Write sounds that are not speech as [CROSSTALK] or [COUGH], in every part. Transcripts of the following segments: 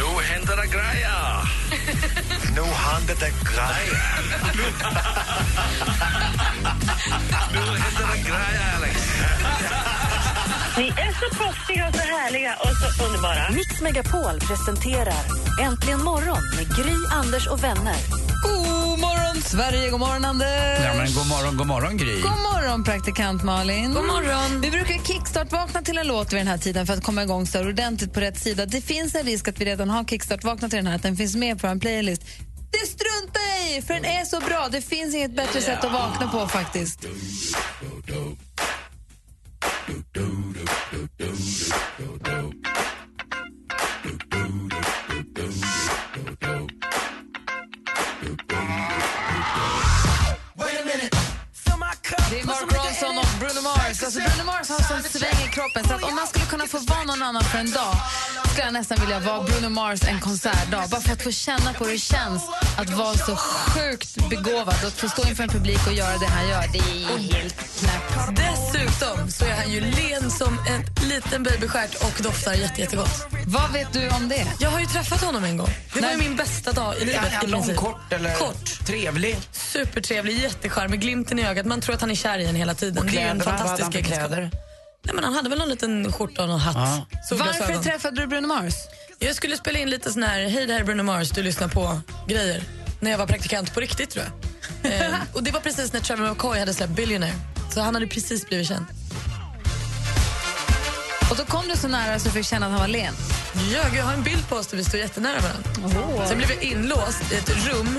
Nu händer det grejer! [LAUGHS] Nu händer det grejer. Nu händer det grejer, Alex! Ni är så proffsiga och så härliga och så underbara. Mix Megapol presenterar Äntligen morgon med Gry, Anders och vänner. Sverige! God morgon, Anders! Ja, men god morgon, god morgon Gry. God morgon, praktikant Malin. God morgon. Vi brukar kickstart-vakna till en låt vid den här tiden för att komma igång så ordentligt på rätt sida. Det finns en risk att vi redan har kickstart-vaknat till den här, att den finns med på vår playlist. Det struntar jag i, för den är så bra. Det finns inget bättre sätt att vakna på faktiskt. Kroppen så att om man skulle kunna få vara någon annan för en dag skulle jag nästan vilja vara Bruno Mars en konsertdag. Bara för att få känna på hur det känns att vara så sjukt begåvad och att få stå inför en publik och göra det han gör. Det är helt knäppt. Dessutom så är han ju len som en liten babystjärt och doftar jätte, jättegott. Vad vet du om det? Jag har ju träffat honom en gång. Det var Nej. ju min bästa dag i livet. Ja, lång, kort eller Kort. trevlig? Supertrevlig, jättecharmig, glimten i ögat. Man tror att han är kär i en hela tiden. det är ju en Kläder, vad hade han fantastisk egenskap. Nej, men han hade väl någon liten skjorta och någon hatt. Ja. Varför träffade du Bruno Mars? Jag skulle spela in lite sån här, hej det här är Bruno Mars, du lyssnar på grejer. När jag var praktikant på riktigt tror jag. [LAUGHS] eh, och det var precis när Trevor McCoy hade släppt Billionaire. Så han hade precis blivit känd. Och då kom du så nära så du fick känna att han var len. Ja, jag har en bild på oss där vi står jättenära varandra. Sen blev vi inlåst i ett rum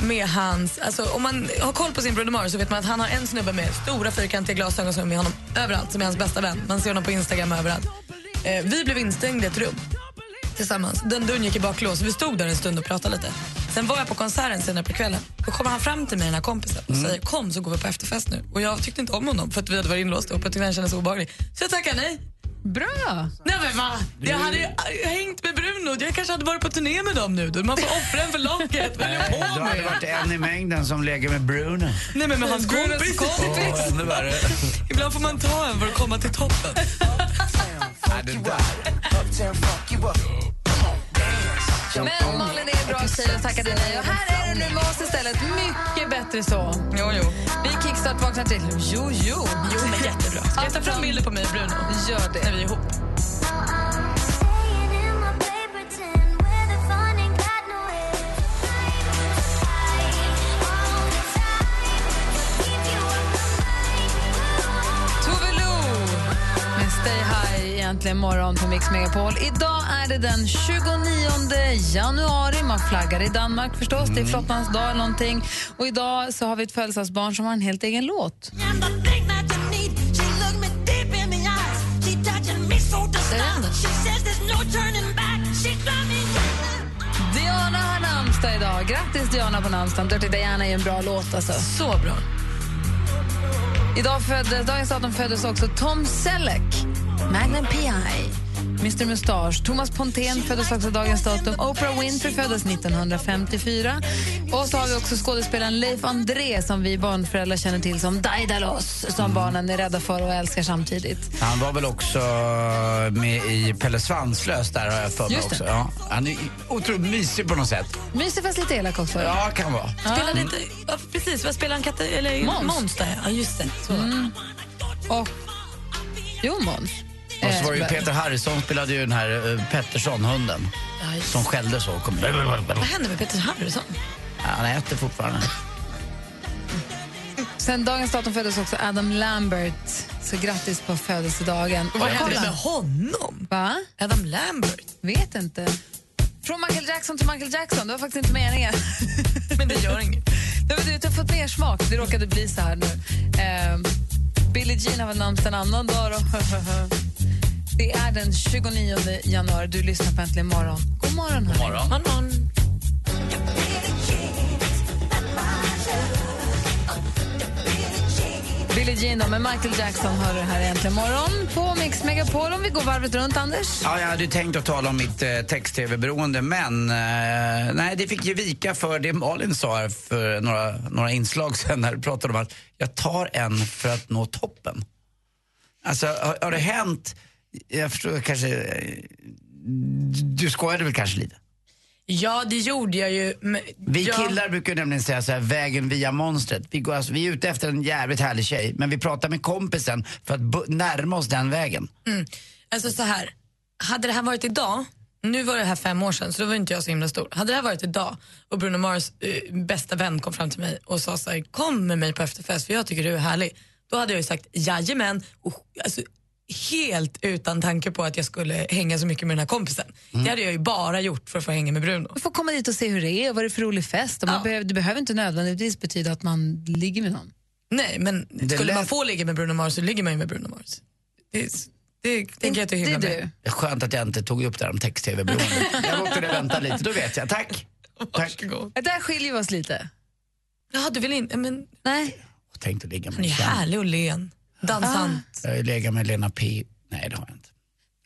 med hans... Alltså, om man har koll på sin Bruno Mars så vet man att han har en snubbe med stora fyrkantiga glasögon som är med honom överallt, som är hans bästa vän. Man ser honom på Instagram överallt. Eh, vi blev instängda i ett rum tillsammans. Den dörren gick i baklås. Vi stod där en stund och pratade lite. Sen var jag på konserten senare på kvällen. Då kommer han fram till mig, den här kompisen, och säger kom så går vi på efterfest nu. Och jag tyckte inte om honom för att vi hade varit inlåsta och jag tyckte han kändes obehaglig. Så jag tackade nej. Bra! Nej men va? Jag hade ju äh, hängt med Bruno. Jag kanske hade varit på turné med dem nu. Då. Man får offra en för laget. Vad du på Du hade med? varit en i mängden som lägger med Bruno. Nej men med hans kompis. Åh, ännu värre. Ibland får man ta en för att komma till toppen. Men Malin är en bra tjej och tackade nej. Och här är det nu med oss istället. Mycket bättre så. Jo, jo. Vi kickstart vaknar till. Jo, jo. Jo, men jättebra. Ska jag ta fram bilder på mig och Bruno? Gör det. När vi är ihop. High egentligen morgon på Mix Megapol. Idag är det den 29 januari. Man flaggar i Danmark förstås. Det är flottans dag eller någonting. Och idag så har vi ett födelsedagsbarn som har en helt egen låt. Diana har namnsdag idag. Grattis Diana på namnsdagen. Dirty Diana är en bra låt alltså. Så bra. Idag föddes, dagens datum föddes också Tom Selleck, Magnum P.I., Mr Mustache. Thomas Pontén föddes också dagens datum. Oprah Winfrey föddes 1954. Och så har vi också skådespelaren Leif André som vi barnföräldrar känner till som Daidalos, som barnen är rädda för och älskar samtidigt. Han var väl också med i Pelle Svanslös där har jag för mig också. Ja. Han är otroligt mysig på något sätt. Mysig fast lite elak också. Ja, kan vara. Spelade inte... Ja, precis, vad spelar han? Katte, eller Måns. Måns där, ja. just det. Så. Och... Jo, Måns. Och så var det ju Eh, Peter Harrison spelade ju den här uh, Pettersson-hunden Ja, just. som skällde så. Kom. Vad hände med Peter Harrison? Han äter fortfarande. [LAUGHS] Sen dagens datum föddes också Adam Lambert. Så grattis på födelsedagen. Vad hände kolla. med honom? Va? Adam Lambert? Vet inte. Från Michael Jackson till Michael Jackson. Det var faktiskt inte meningen. [LAUGHS] Men det gör inget. Det var, du har fått mer smak. Det råkade bli så här nu. Eh, Billie Jean har väl namnsdag en annan dag. Då. [LAUGHS] Det är den 29 januari. Du lyssnar på Äntligen morgon. God morgon, God morgon. morgon. Billie Jean med Michael Jackson hör du här äntligen morgon på Mix Megapol. Om vi går varvet runt, Anders? Ja, jag hade tänkt att tala om mitt eh, text-tv-beroende men eh, nej, det fick ju vika för det Malin sa för några, några inslag sen när du pratade om att jag tar en för att nå toppen. Alltså, har, har det hänt jag förstår kanske, du skojade väl kanske lite? Ja, det gjorde jag ju. men- Vi ja. killar brukar nämligen säga så här, vägen via monstret. Vi, går, alltså, vi är ute efter en jävligt härlig tjej, men vi pratar med kompisen för att närma oss den vägen. Mm. Alltså så här, hade det här varit idag, nu var det här fem år sedan så då var inte jag så himla stor. Hade det här varit idag och Bruno Mars eh, bästa vän kom fram till mig och sa så här, kom med mig på efterfest för jag tycker du är härlig. Då hade jag ju sagt jajamän, och, alltså, helt utan tanke på att jag skulle hänga så mycket med den här kompisen. Det hade jag ju bara gjort för att få hänga med Bruno. Du får komma dit och se hur det är och vad det är för rolig fest. Ja. behöver, det behöver inte nödvändigtvis betyda att man ligger med någon. Nej, men skulle lät- man få ligga med Bruno Mars så ligger man ju med Bruno Mars. Det, det tänker jag inte det hymla är med. du. Det är skönt att jag inte tog upp det här om text-tv-beroende. jag låter det vänta lite, då vet jag. Tack. Tack. Varsågod. Där skiljer vi oss lite. Ja, du vill inte, men Nej. Jag tänkte ligga med han är härlig och len. Dansant. Jag har ju legat med Lena P. Nej, det har jag inte.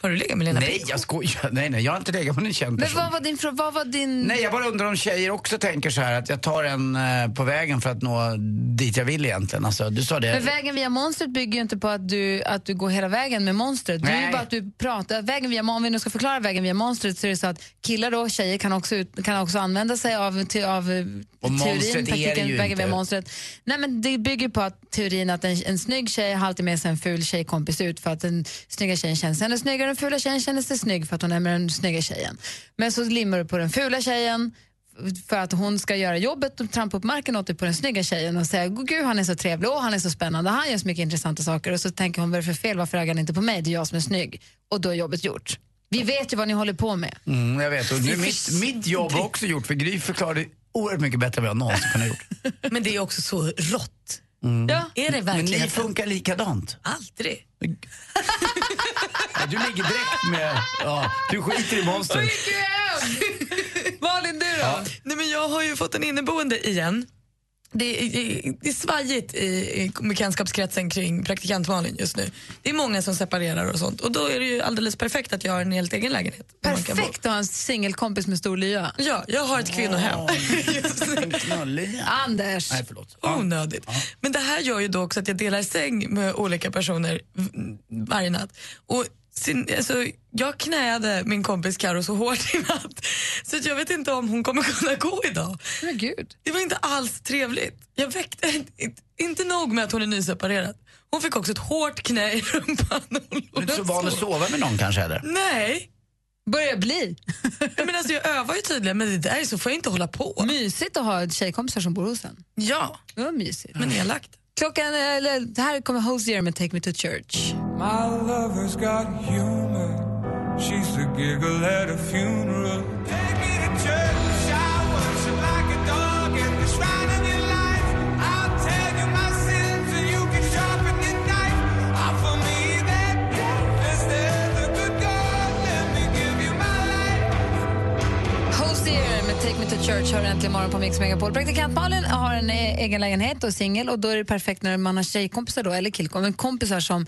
Har du legat med Lena Nej, Pihl? jag skojar. Nej, nej, jag har inte legat med en känd Men person. vad var din... frå- Vad var din... Nej, jag bara undrar om tjejer också tänker så här att jag tar en eh, på vägen för att nå dit jag vill egentligen. Alltså, du sa det. Men vägen via monstret bygger ju inte på att du, att du går hela vägen med monstret. Det är ju Nej. bara att du pratar. Vägen via, om vi nu ska förklara vägen via monstret så är det så att killar och tjejer kan också, ut, kan också använda sig av, te, av eh, monstret är teorin, det ju vägen inte. via monstret. Nej, men det bygger på att teorin att en, en snygg tjej har alltid med sig en ful tjejkompis ut för att den snygga tjejen känner sig ännu snyggare den fula tjejen känner sig snygg för att hon är med den snygga tjejen. Men så limmar du på den fula tjejen för att hon ska göra jobbet och trampa upp marken åt dig på den snygga tjejen och säga gud han är så trevlig och han är så spännande, han gör så mycket intressanta saker och så tänker hon vad är det för fel, varför ögar ni inte på mig, det är jag som är snygg och då är jobbet gjort. Vi vet ju vad ni håller på med. Mm, jag vet. Och nu, mitt, mitt jobb har också gjort, för Gry förklarade oerhört mycket bättre än vad jag någonsin ha gjort. [LAUGHS] Men det är också så rått. Ja. Är det Men ni verkligen? funkar likadant. Aldrig. [LAUGHS] Ja, du ligger direkt med... Ja, du skiter i monstret. [LAUGHS] Malin, du då? Nej, men jag har ju fått en inneboende igen. Det är, det är svajigt i, bekantskapskretsen kring praktikant Malin just nu. Det är många som separerar och sånt och då är det ju alldeles perfekt att jag har en helt egen lägenhet. Perfekt att ha en singelkompis med stor lya. Ja, jag har ett kvinnohem. [LAUGHS] Anders. Nej, förlåt. Ja. Onödigt. Men det här gör ju då också att jag delar säng med olika personer varje natt. Och sin, alltså, jag knäade min kompis Karo så hårt i natt så att jag vet inte om hon kommer kunna gå idag. Men gud. Det var inte alls trevligt. Jag väckte inte, inte nog med att hon är nyseparerad. Hon fick också ett hårt knä i rumpan. Du är inte så van att sov. sova med någon kanske eller? Nej, Börjar bli. jag, menar, alltså, jag övar ju tydligen men det där är så får jag inte hålla på. Mysigt att ha tjejkompisar som bor hos en. Ja, Det var mysigt. men elakt. Klockan, eller, det här kommer Hosier med Take Me To Church. My lover's got humor. She's the giggle at a funeral. Hosier Church har äntligen morgon på Mix Megapol. Praktikant Malin har en eh, egen lägenhet och singel och då är det perfekt när man har tjejkompisar då, eller killkompisar, men kompisar som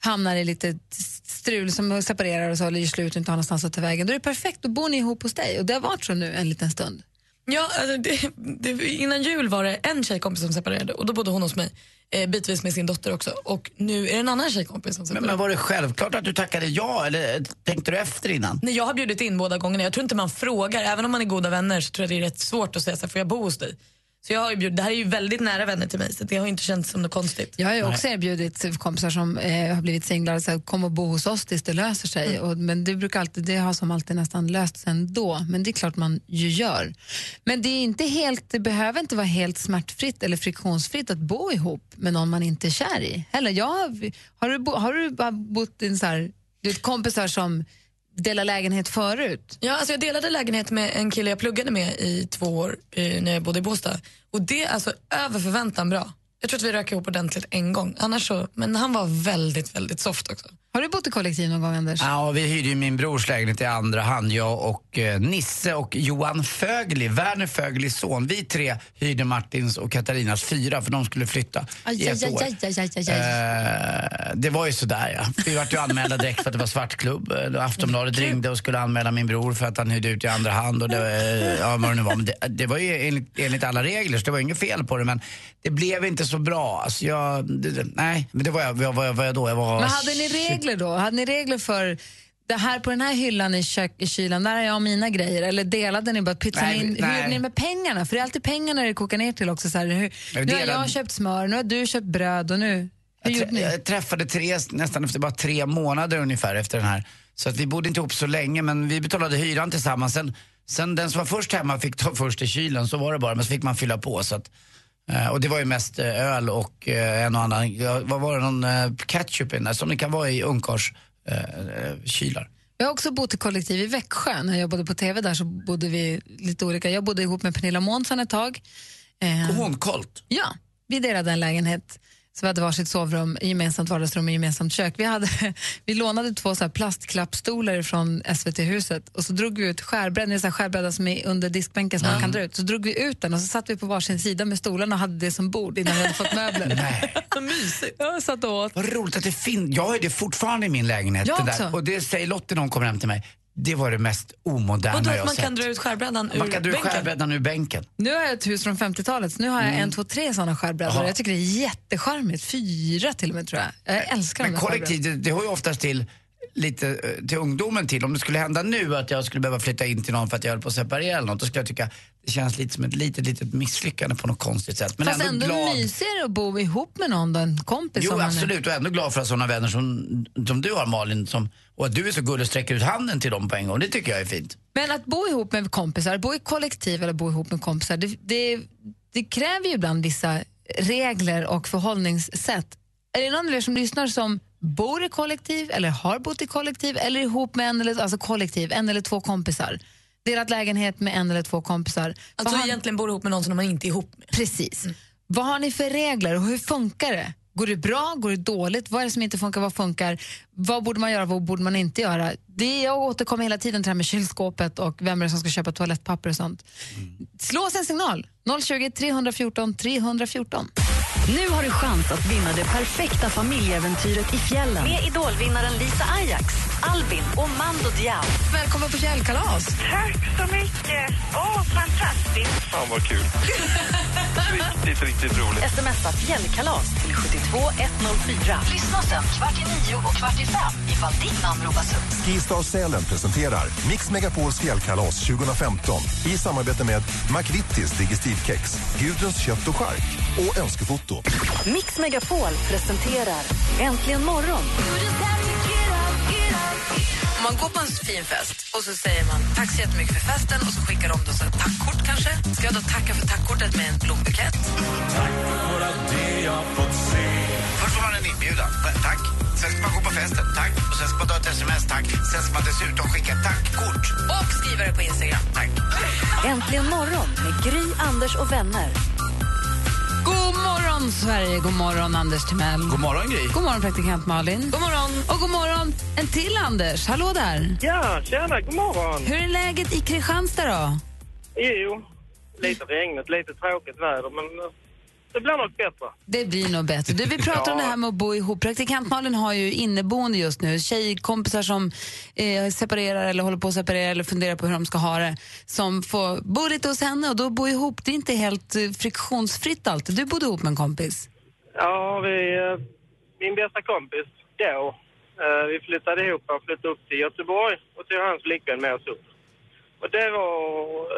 hamnar i lite strul, som separerar och så, eller gör slut och inte har någonstans att ta vägen. Då är det perfekt, då bor ni ihop hos dig och det har varit så nu en liten stund. Ja, alltså det, det, innan jul var det en tjejkompis som separerade och då bodde hon hos mig eh, bitvis med sin dotter också. Och nu är det en annan tjejkompis som Men, separerade. men var det självklart att du tackade ja eller tänkte du efter innan? Nej, jag har bjudit in båda gångerna. Jag tror inte man frågar. Även om man är goda vänner så tror jag det är rätt svårt att säga så här, får jag bo hos dig? Så jag har ju bjudit, det här är ju väldigt nära vänner till mig så det har inte känts som något konstigt. Jag har ju också erbjudit kompisar som eh, har blivit singlar att säga, kom och bo hos oss tills det löser sig. Mm. Och, men det brukar alltid, det har som alltid nästan löst sig ändå. Men det är klart man ju gör. Men det, är inte helt, det behöver inte vara helt smärtfritt eller friktionsfritt att bo ihop med någon man inte är kär i. Eller jag, har- har, du, bo, har du bara bott i en så här, du vet, kompisar som dela lägenhet förut? Ja, alltså jag delade lägenhet med en kille jag pluggade med i två år eh, när jag bodde i Båstad. Och det är alltså över förväntan bra. Jag tror att vi rök ihop ordentligt en gång. Annars så, men han var väldigt, väldigt soft också. Har du bott i kollektiv någon gång, Anders? Ja, vi hyrde ju min brors lägenhet i andra hand. Jag och eh, Nisse och Johan Fögli, Werner Föglis son. Vi tre hyrde Martins och Katarinas fyra för de skulle flytta Aj, i ett aj, år. aj. Eh, det var ju sådär ja. Vi vart ju anmälda direkt för att det var svartklubb. Eh, Aftonbladet ringde och skulle anmäla min bror för att han hyrde ut i andra hand och det, eh, ja, vad det nu var. Men det, det var ju enligt, enligt alla regler så det var inget fel på det men det blev inte så bra. Alltså jag, det, nej, men det var jag, vad, vad jag då? Jag var Men hade ni regler då? Hade ni regler för det här på den här hyllan i, kök, i kylan, där har jag mina grejer? Eller delade ni bara pytsade Nej, in? Hur nej. gjorde ni med pengarna? För det är alltid pengarna det kokar ner till också. Så här, hur, nu har jag köpt smör, nu har du köpt bröd och nu... Hur Jag, ni? jag träffade Therese nästan efter bara tre månader ungefär efter den här. Så att vi bodde inte ihop så länge men vi betalade hyran tillsammans. Sen, sen den som var först hemma fick ta först i kylen, så var det bara. Men så fick man fylla på. Så att, och det var ju mest eh, öl och eh, en och annan, vad var det, någon eh, ketchup i den där som det kan vara i ungkars eh, eh, kylar. Jag har också bott i kollektiv i Växjö. När jag jobbade på TV där så bodde vi lite olika. Jag bodde ihop med Pernilla Månsson ett tag. Eh, Och hon kolt. Ja, vi delade en lägenhet. Så vi hade varsitt sovrum, gemensamt vardagsrum och gemensamt kök. Vi, hade, [LAUGHS] vi lånade två så plastklappstolar från SVT-huset och så drog vi ut skärbrädan, en sån här skärbräda som är under diskbänken som man kan dra ut. Så drog vi ut den och så satt vi på varsin sida med stolarna och hade det som bord innan vi hade fått möbler. Nej. [LAUGHS] Mysigt. Jag satt åt. Vad roligt att det finns. Jag har det fortfarande i min lägenhet. Jag det där. Och det säger Lottie när hon kommer hem till mig. Det var det mest omoderna Och då jag att man sett. kan dra ut skärbrädan ur man kan dra ut skärbrädan ur bänken. Nu har jag ett hus från 50-talet, så nu har jag en, två, tre såna skärbrädor. Jag tycker det är jättecharmigt. Fyra till och med tror jag. Jag älskar Men de kollektiv, det, det hör ju oftast till lite eh, till ungdomen till. Om det skulle hända nu att jag skulle behöva flytta in till någon för att jag höll på att separera eller något, då skulle jag tycka det känns lite som ett litet, litet misslyckande på något konstigt sätt. Men Fast ändå, ändå glad. mysigare att bo ihop med någon då, en kompis. Jo är. absolut och ändå glad för att sådana vänner som, som du har Malin som, och att du är så gullig och sträcker ut handen till dem på en gång. Det tycker jag är fint. Men att bo ihop med kompisar, bo i kollektiv eller bo ihop med kompisar, det, det, det kräver ju ibland vissa regler och förhållningssätt. Är det någon av er som lyssnar som bor i kollektiv eller har bott i kollektiv eller ihop med en eller, alltså kollektiv, en eller två kompisar? Delat lägenhet med en eller två kompisar. Alltså har- egentligen bor ihop med någon som man inte är ihop med. Precis. Vad har ni för regler och hur funkar det? Går det bra? Går det dåligt? Vad är det som inte funkar? Vad funkar? Vad borde man göra? Vad borde man inte göra? Det jag återkommer hela tiden till det här med kylskåpet och vem är det som ska köpa toalettpapper och sånt. Slå oss en signal. 020 314 314. Nu har du chans att vinna det perfekta familjeäventyret i fjällen med idolvinnaren Lisa Ajax, Albin och Mando Diao. Välkommen på fjällkalas. Tack så mycket. Åh, fantastiskt. Fan vad kul. [LAUGHS] riktigt, riktigt roligt. Smsa fjällkalas till 72104. Lyssna sen kvart i nio och kvart i fem ifall ditt namn ropas upp. Skistar Sälen presenterar Mix Megapols fjällkalas 2015 i samarbete med McVittys Digestivkex, Gudruns kött och chark och Önskefoto. Mix Megapol presenterar Äntligen morgon. Om man går på en fin fest och så säger man tack så jättemycket för festen och så skickar de då så ett tackkort kanske. Ska jag då tacka för tackkortet med en blombukett? Först får man en inbjudan. Tack. Sen ska man gå på festen. Tack. Och sen ska man ta ett sms. Tack. Sen ska man dessutom skicka ett tackkort. Och skriva det på Instagram. Tack. Äntligen morgon med Gry, Anders och vänner. God morgon, Sverige. God morgon, Anders Timell. God morgon, Gry. God morgon, praktikant Malin. God morgon. Och god morgon, en till Anders. Hallå där. Ja, tjena, god morgon. Hur är läget i Kristianstad då? Jo, lite regnigt, lite tråkigt väder, men det blir nog bättre. Det blir nog bättre. Du, vi [LAUGHS] pratar om det här med att bo ihop. Praktikant Malin har ju inneboende just nu. Tjejkompisar som eh, separerar eller håller på att separera eller funderar på hur de ska ha det. Som får bo lite hos henne och då bo ihop. Det är inte helt eh, friktionsfritt alltid. Du bodde ihop med en kompis. Ja, vi, eh, min bästa kompis då, eh, vi flyttade ihop och flyttade upp till Göteborg och tog hans flickvän med oss upp. Och det var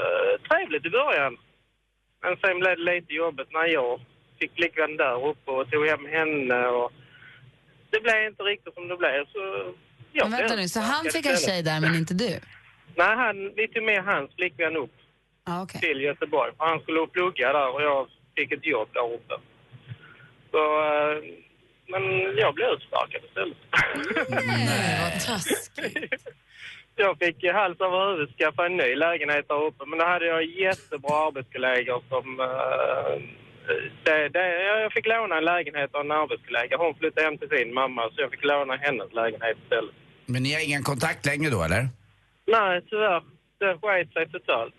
eh, trevligt i början. Men sen blev det lite jobbigt när jag fick flickvän där uppe och tog hem henne och det blev inte riktigt som det blev så... jag Men vänta nu, så han fick en tjej där men inte du? Nej, han, vi tog med hans flickvän upp Ah, okay. till Göteborg. Han skulle plugga där och jag fick ett jobb där uppe. Så, eh, men jag blev utsparkad istället. Nej, vad [LAUGHS] taskigt. Jag fick hals över huvud skaffa en ny lägenhet där uppe. Men då hade jag jättebra arbetskollegor som uh, det, det, jag fick låna en lägenhet av en arbetskollega. Hon flyttade hem till sin mamma så jag fick låna hennes lägenhet istället. Men ni har ingen kontakt längre då eller? Nej, tyvärr. Det sket sig totalt.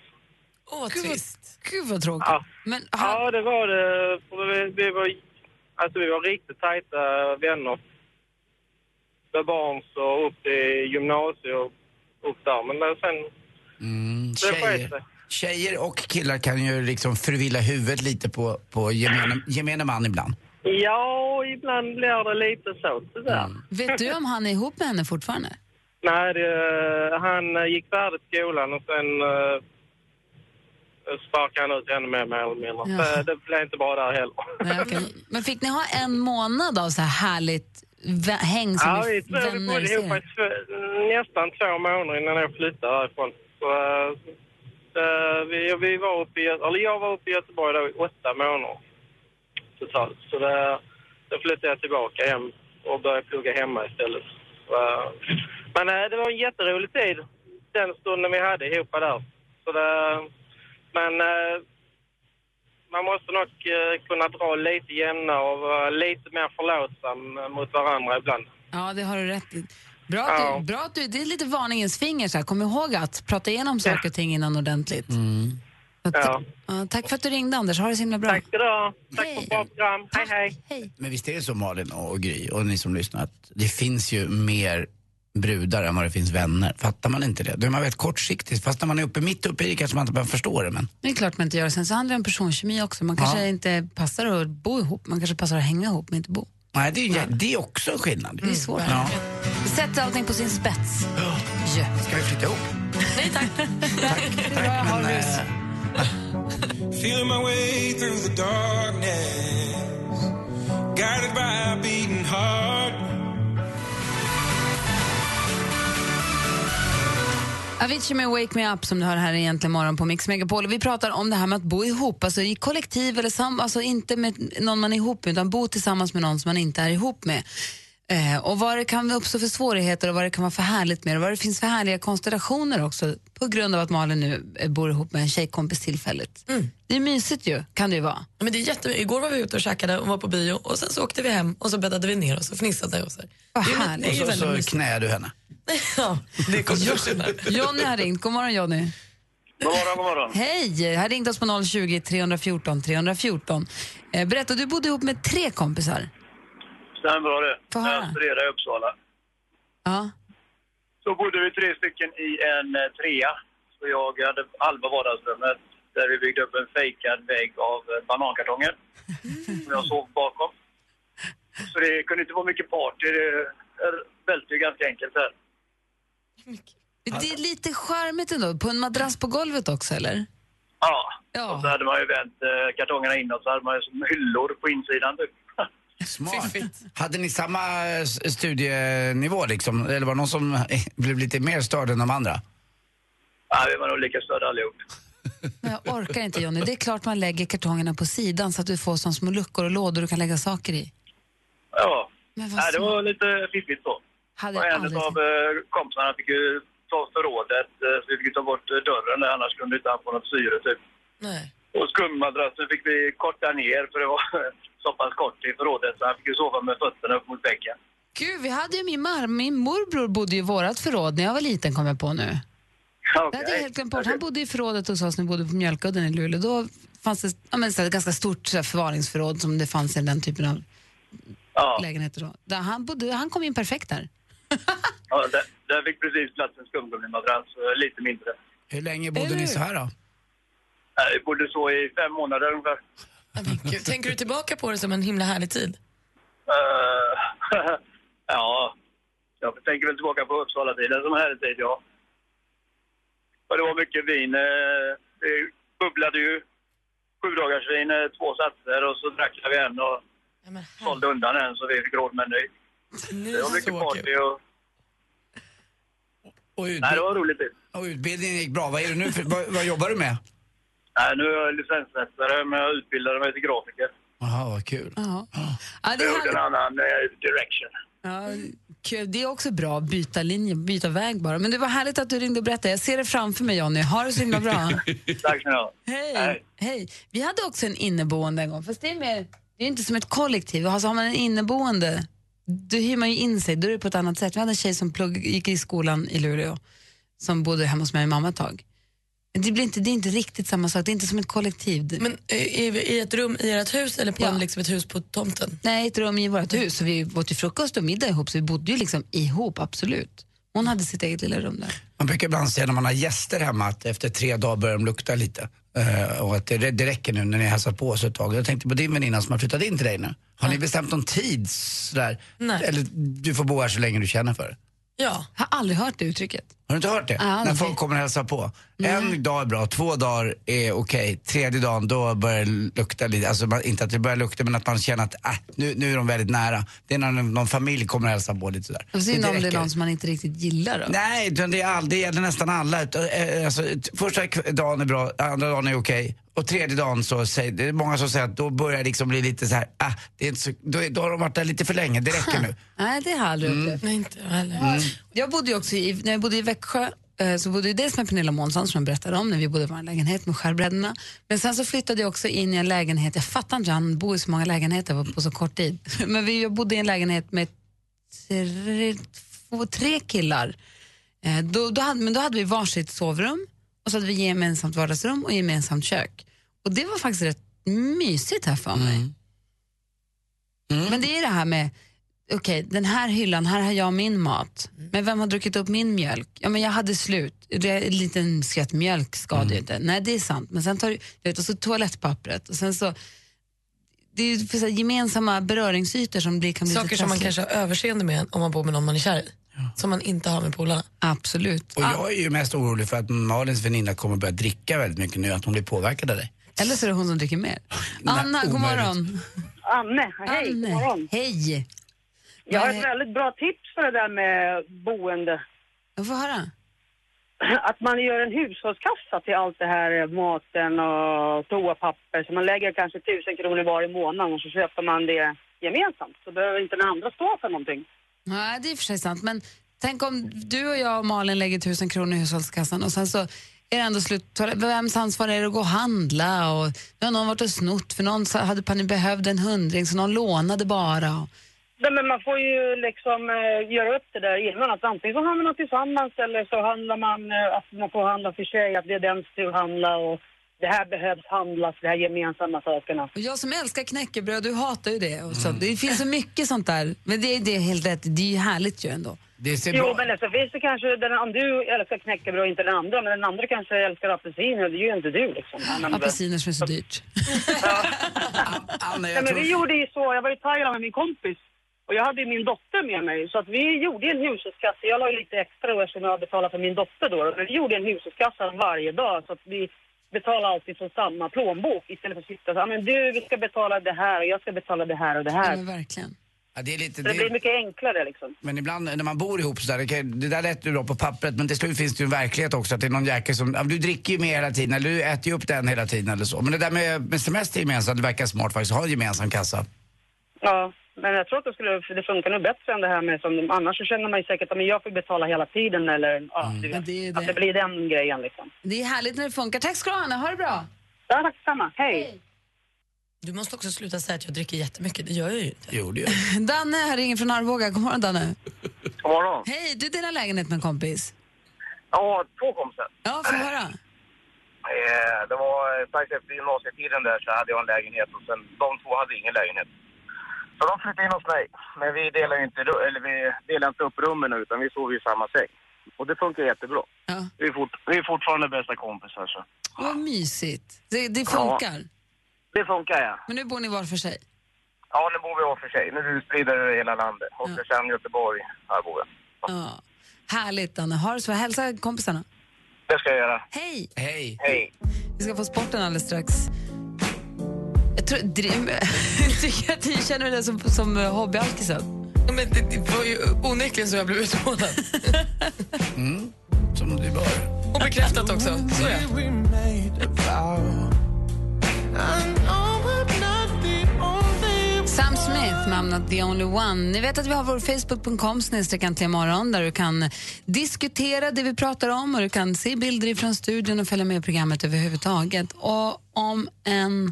Åh, Gud, trist. gud vad tråkigt. Ja. Men han, Ja, det var det. Vi, vi, var, alltså, vi var riktigt tajta vänner. Med barn så upp till gymnasiet upp där. Men sen, Mm, tjejer, tjejer och killar kan ju liksom förvilla huvudet lite på, på gemene, gemene man ibland. Ja, ibland blir det lite så tyvärr. vet du om han är ihop med henne fortfarande? [LAUGHS] Nej, det, han eh, gick färdigt skolan och sen uh, sparkade han ut henne med mer eller mindre. Ja. Så Det blev inte bra där heller. Nej, okej. [LAUGHS] Men fick ni ha en månad av så här härligt häng som Ja, är vi, tror vi vänner bodde ihop i två, nästan två månader innan jag flyttade därifrån. Så, eh, eh, vi, vi var uppe i, eller jag var uppe i Göteborg då i åtta månader totalt. Så det, då flyttade jag tillbaka hem och började plugga hemma istället. Så, eh, men eh, det var en jätterolig tid, den stunden vi hade ihop där. Så det, men man måste nog kunna dra lite jämnare och vara lite mer förlåtsam mot varandra ibland. Ja, det har du rätt i. Bra att, Ja. du, bra att du, det är lite varningens finger så här. Kom ihåg att prata igenom saker och ting innan ordentligt. Att, Ja. ja, tack för att du ringde Anders, ha det så himla bra. Tack ska du ha. Tack Hej. för ett bra. Hej, hej. Hej. Men visst är det så Malin och Gry och ni som lyssnar att det finns ju mer brudar än vad det finns vänner. Fattar man inte det? Då är man väldigt kortsiktig. Fast när man är uppe mitt uppe i det kanske man inte behöver förstå det. Men... Det är klart man inte gör. Sen så handlar det om personkemi också. Man kanske Ja. inte passar att bo ihop, man kanske passar att hänga ihop men inte bo. Nej, det är, det är också en skillnad. Det är svårt. Ja. Sätter allting på sin spets. Ja. Ska vi flytta ihop? Nej tack. Det är bra jag har Men, rus. [LAUGHS] Avicii med Wake Me Up som du hör här egentligen morgon på Mix Megapol. Och Vi pratar om det här med att bo ihop, alltså i kollektiv eller sam, alltså inte med någon man är ihop med utan bo tillsammans med någon som man inte är ihop med. Eh, och vad det kan uppstå för svårigheter och vad det kan vara för härligt med det. Vad det finns för härliga konstellationer också på grund av att Malin nu eh, bor ihop med en tjejkompis tillfälligt. Det är mysigt ju, kan det ju vara. Men det är jätte... Igår var vi ute och käkade och var på bio och sen så åkte vi hem och så bäddade vi ner oss och fnissade. Och så. Vad Det är ju- härligt. det är och så, väldigt så knäar du henne. [LAUGHS] Ja, det kommer. Johnny har ringt. God morgon Johnny. God morgon, god morgon. Hej! Här ringde oss på 020 314 314. Eh, berätta, du bodde ihop med tre kompisar. Stämmer bra det. Få höra. jag studerade i Uppsala Ja. så bodde vi tre stycken i en eh, trea. Så jag hade halva vardagsrummet där vi byggde upp en fejkad vägg av eh, banankartonger som jag sov bakom. Så det kunde inte vara mycket party. Det välte ju ganska enkelt här. Det är lite charmigt ändå. På en madrass på golvet också, eller? Ja. Ja. Och så hade man ju vänt eh, kartongerna inåt så hade man ju som hyllor på insidan. Typ. [LAUGHS] Smart. Hade ni samma eh, studienivå liksom? Eller var det någon som eh, blev lite mer störd än de andra? Ja, vi var nog lika störda allihop. Men jag orkar inte, Johnny. Det är klart man lägger kartongerna på sidan så att du får som små luckor och lådor du kan lägga saker i. Ja. Men vad Nej, det var lite fiffigt så. Hade Och en av eh, kompisarna fick ju ta förrådet, eh, så vi fick ta bort eh, dörren där, annars kunde inte han få något syre typ. Nej. Och skummadrassen fick vi korta ner för det var [LAUGHS] så pass kort i förrådet så han fick ju sova med fötterna upp mot väggen. Gud, vi hade ju min, mar- min morbror bodde ju i vårat förråd när jag var liten, kom jag på nu. Det hade jag helt glömt bort. Han bodde i förrådet hos oss när vi bodde på Mjölkudden i Luleå. Då fanns det ja, men, ett ganska stort så här, förvaringsförråd som det fanns i den typen av Ja, lägenheter. Då. Där han, bodde, han kom in perfekt där. [LAUGHS] ja där, där fick precis plats en skumgummimadrass, eh, lite mindre. Hur länge bodde Eller ni så här då? Vi bodde så i fem månader ungefär. Men tänker du tillbaka på det som en himla härlig tid? Eh, [LAUGHS] ja, jag tänker väl tillbaka på Uppsala-tiden som här tid, ja. Och det var mycket vin. eh, Det bubblade ju sju dagars vin, två satser och så drack vi en och Ja, men sålde undan en så vi fick råd med en ny. Herregud, Det var mycket så party kul. och... Och, utbi- Nej, det var roligt. och utbildningen gick bra. Vad, är du nu för, vad, vad jobbar du med? Nej, nu är jag licensmästare men jag utbildade mig till grafiker. Jaha, vad kul. Ja. Ja, det Jag är gjorde en annan eh, direction. Ja, kul. det är också bra att byta linje, byta väg bara. Men det var härligt att du ringde och berättade. Jag ser det framför mig, Jonny. Ha det så himla bra. [LAUGHS] Tack ska ni ha. Hej. Hej. Vi hade också en inneboende en gång, fast det är, mer, det är inte som ett kollektiv. Alltså, har man en inneboende, då hyr man ju in sig, då är det på ett annat sätt. Vi hade en tjej som plugg, gick i skolan i Luleå, som bodde hemma hos mig och mamma ett tag. Det, blir inte, det är inte riktigt samma sak, det är inte som ett kollektiv. Men i, i ett rum i ert hus eller på Ja. en, liksom ett hus på tomten? Nej, ett rum i vårt hus. Så vi åt ju frukost och middag ihop, så vi bodde ju liksom ihop, absolut. Hon hade sitt eget lilla rum där. Man brukar ibland säga när man har gäster hemma att efter tre dagar börjar de lukta lite. Eh, och att det, det räcker nu när ni hälsar på oss ett tag. Jag tänkte på din väninna som har flyttat in till dig nu. Har ni bestämt någon tid sådär? Nej. Eller du får bo här så länge du känner för det? Ja. Jag har aldrig hört det uttrycket. Har du inte hört det? Ja, när folk kommer och hälsar på. Nej. En dag är bra, två dagar är okej, tredje dagen då börjar det lukta lite. Alltså man, inte att det börjar lukta men att man känner att äh, nu, nu är de väldigt nära. Det är när någon, någon familj kommer och hälsar på lite sådär. Och så är Men det om det är någon som man inte riktigt gillar då. Nej, det, är all, det gäller nästan alla. Ut- eh, Alltså, första dagen är bra, andra dagen är okej. Och tredje dagen så säger, det är många som säger att då börjar det liksom bli lite så här, ah, det är inte så, då, då har de varit där lite för länge, det räcker [LAUGHS] nu. Nej, det har jag aldrig Mm. upplevt. Nej, inte heller. Jag bodde ju också i, när jag bodde i Växjö eh, så bodde jag dels med Pernilla Månsson som jag berättade om när vi bodde i vår lägenhet med skärbrädorna. Men sen så flyttade jag också in i en lägenhet, jag fattar inte han bor i så många lägenheter på så kort tid. [LAUGHS] Men vi, jag bodde i en lägenhet med tre, två, tre killar. Eh, då, då hade, men då hade vi varsitt sovrum och så hade vi gemensamt vardagsrum och gemensamt kök. Och det var faktiskt rätt mysigt här för mig. Men det är det här med, okej den här hyllan, här har jag min mat. Men vem har druckit upp min mjölk? Ja men jag hade slut. Det är En liten skvätt mjölk skadar ju inte. Nej det är sant. Men sen tar du, vet, och så toalettpappret och sen så det är ju för så gemensamma beröringsytor som blir, kan bli Saker som man kanske har överseende med om man bor med någon man är kär i. Som man inte har med polarna. Absolut. Och jag är ju mest orolig för att Malins väninna kommer börja dricka väldigt mycket nu, att hon blir påverkad av dig. Eller så är det hon som dricker mer. Anna, god omöjligt. morgon. Anne, hej, god Anne, morgon. hej. Jag har ett väldigt bra tips för det där med boende. Jag får höra. Att man gör en hushållskassa till allt det här eh, maten och toapapper. Så man lägger kanske tusen kronor var i månaden och så köper man det gemensamt. Så behöver inte den andra stå för någonting. Nej, det är för sig sant. Men tänk om du och jag och Malin lägger tusen kronor i hushållskassan och sen så är det ändå slut. Vems ansvar är det att gå och handla? Och nu har någon varit och snott för någon hade behövde en hundring så någon lånade bara. Nej, men man får ju liksom eh, göra upp det där innan. Att antingen så handlar man tillsammans eller så handlar man eh, att man får handla för sig. Att det är dens tur att handla och det här behövs handlas, de här gemensamma sakerna. Och jag som älskar knäckebröd, du hatar ju det. Och så, Det finns så mycket sånt där. Men det, det är helt rätt, det är ju härligt ju ändå. Det ser Jo, bra men så finns det kanske, den, om du älskar knäckebröd och inte den andra, men den andra kanske älskar apelsiner, det är ju inte du liksom. Ja, men- Apelsiner som är så dyrt. [LAUGHS] Anna, Nej, jag men tror... vi gjorde ju så, jag var i Thailand med min kompis och jag hade ju min dotter med mig så att vi gjorde en hushållskassa. Jag la ju lite extra då eftersom jag betalade för min dotter då. Men vi gjorde en hushållskassa varje dag så att vi betalade alltid från samma plånbok istället för att sitta så här, men du vi ska betala det här och jag ska betala det här och det Ja, här. men verkligen. Ja, det är lite, Så det blir det, mycket enklare liksom. men ibland när man bor ihop sådär, det, det där lät ju bra på pappret men till slut finns det ju en verklighet också att det är någon jäkel som, ja, du dricker ju mer hela tiden eller du äter ju upp den hela tiden eller så. Men det där med, med semester gemensamt, det verkar smart faktiskt, ha en gemensam kassa. Ja, men jag tror att det, skulle, det funkar nog bättre än det här med som annars så känner man ju säkert att men jag får betala hela tiden eller ja, du vet, det är att det det. blir den grejen liksom. Det är härligt när det funkar. Tack ska du ha, Anna. Ha det bra. Ja, tack samma. Hej. Du måste också sluta säga att jag dricker jättemycket. Det gör jag ju inte. Jo, det gör [LAUGHS] Danne här ringer från Arboga. God morgon, Danne. God morgon. Hej, du delar lägenhet med en kompis. Ja, två kompisar. Ja, få höra. Eh, det var eh, strax efter gymnasietiden där så hade jag en lägenhet och sen de två hade ingen lägenhet. Så de flyttade in hos mig. Men vi delar inte, eller vi delar inte upp rummen utan vi sover i samma säng. Och det funkar jättebra. Ja. Vi är, fort, vi är fortfarande bästa kompisar så. Vad mysigt. Det, det funkar. Det funkar ja. Men nu bor ni var för sig. Ja, nu bor vi var för sig. Nu är vi spridda över hela landet. Oskarshamn, Göteborg, Arboga. Ja. Härligt, Danne. Ha det så. Hälsa kompisarna. Det ska jag göra. Hej! Hej! Hej! Vi ska få sporten alldeles strax. Jag tror, dream, [LAUGHS] tycker att ni känner det som, som hobbyalkisen. Ja, Men det, det var ju onekligen så jag blev utmålad. [LAUGHS] Mm, som det bör. Och bekräftat också. Så ja. Sam Smith med I'm not the only one. Ni vet att vi har vår facebook.com snedstreck morgon där du kan diskutera det vi pratar om och du kan se bilder från studion och följa med programmet överhuvudtaget. Och om en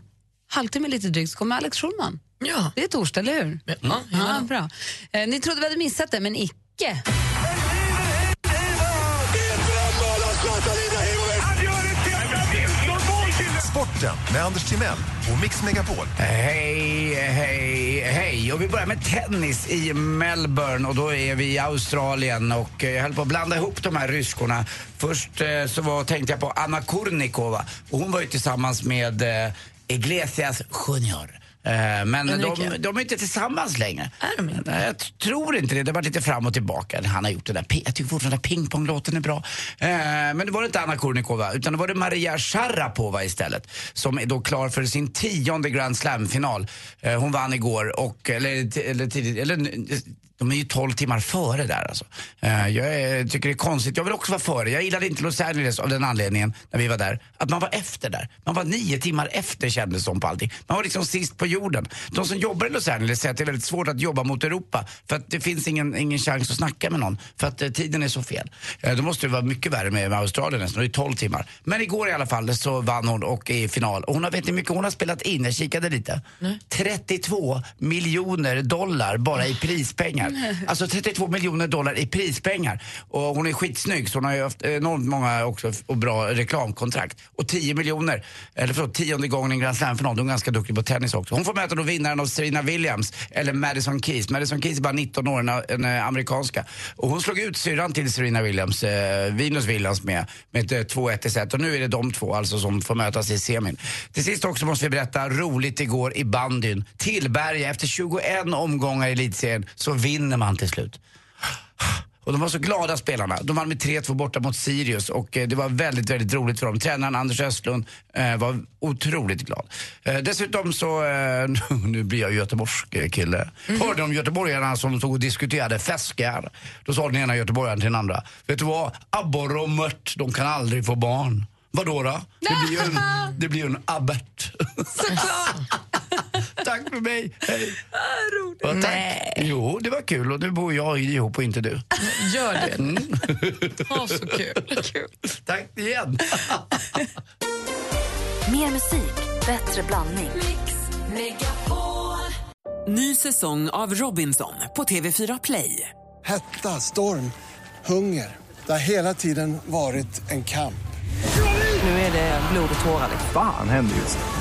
halvtimme lite drygt så kommer Alex Schulman. Ja. Det är torsdag, eller hur? Ja, ja, bra. Eh, ni trodde vi hade missat det, men icke. Sporten med Anders Timell och Mix Megapol. Hej, hej, hej. Och vi börjar med tennis i Melbourne och då är vi i Australien och eh, jag höll på att blanda ihop de här ryskorna. Först eh, så var, tänkte jag på Anna Kurnikova och hon var ju tillsammans med eh, Iglesias Junior. Eh, Men de, de är inte tillsammans längre. Är de inte? Nej, Jag tror inte det. Det har varit lite fram och tillbaka. Han har gjort det där. Jag tycker fortfarande att pingponglåten är bra. Eh, men det var inte Anna Kurnikova utan det var det Maria Sharapova istället. Som är då klar för sin tionde Grand Slam-final. Eh, hon vann igår och, eller, eller eller de är ju 12 timmar före där alltså. Eh, jag tycker det är konstigt. Jag vill också vara före. Jag gillade inte Los Angeles av den anledningen när vi var där. Att man var efter där. Man var nio timmar efter kändes som på allting. Man var liksom sist på jorden. De som jobbar i Los Angeles säger att det är väldigt svårt att jobba mot Europa. För att det finns ingen, ingen chans att snacka med någon. För att eh, tiden är så fel. Eh, då måste det vara mycket värre med, med Australien nästan. Det är 12 timmar. Men igår i alla fall så vann hon och är i final. Och hon har, vet ni hur mycket hon har spelat in? Jag kikade lite. 32 miljoner dollar bara i prispengar. [LAUGHS] Alltså 32 miljoner dollar i prispengar. Och hon är skitsnygg så hon har ju haft enormt många också och bra reklamkontrakt. Och 10 miljoner, eller förlåt, tionde gången i en Grand Slam-final. Hon är ganska duktig på tennis också. Hon får möta då vinnaren av Serena Williams eller Madison Keys. Madison Keys är bara 19 år, en, en eh, amerikanska. Och hon slog ut syrran till Serena Williams, eh, Venus Williams med, med ett eh, 2-1 i set. Och nu är det de två alltså som får mötas i semin. Till sist också måste vi berätta roligt igår i bandyn. Tillberga, efter 21 omgångar i elitserien så vinner man till slut. Och de var så glada spelarna. De vann med 3-2 borta mot Sirius och eh, det var väldigt, väldigt roligt för dem. Tränaren Anders Östlund eh, var otroligt glad. Eh, dessutom så, eh, [LAUGHS] nu blir jag göteborgsk eh, kille. Hörde om göteborgarna som stod och diskuterade fiskar. Då sa den ena göteborgaren till den andra. Vet du vad? Abborre och mört, de kan aldrig få barn. Vadå då? Det blir ju en, [LAUGHS] det blir en abbert. Tack för mig, hej. Ja, tack. Nej. Jo, det var kul och nu bor jag ihop och inte du. Gör det. Mm. [LAUGHS] Åh, så kul. kul. Tack igen. [LAUGHS] Mer musik, bättre blandning. Ny säsong av Robinson på TV4 Play. Hetta, storm, hunger. Det har hela tiden varit en kamp. Nu är det blod och tårar. Fan händer just det.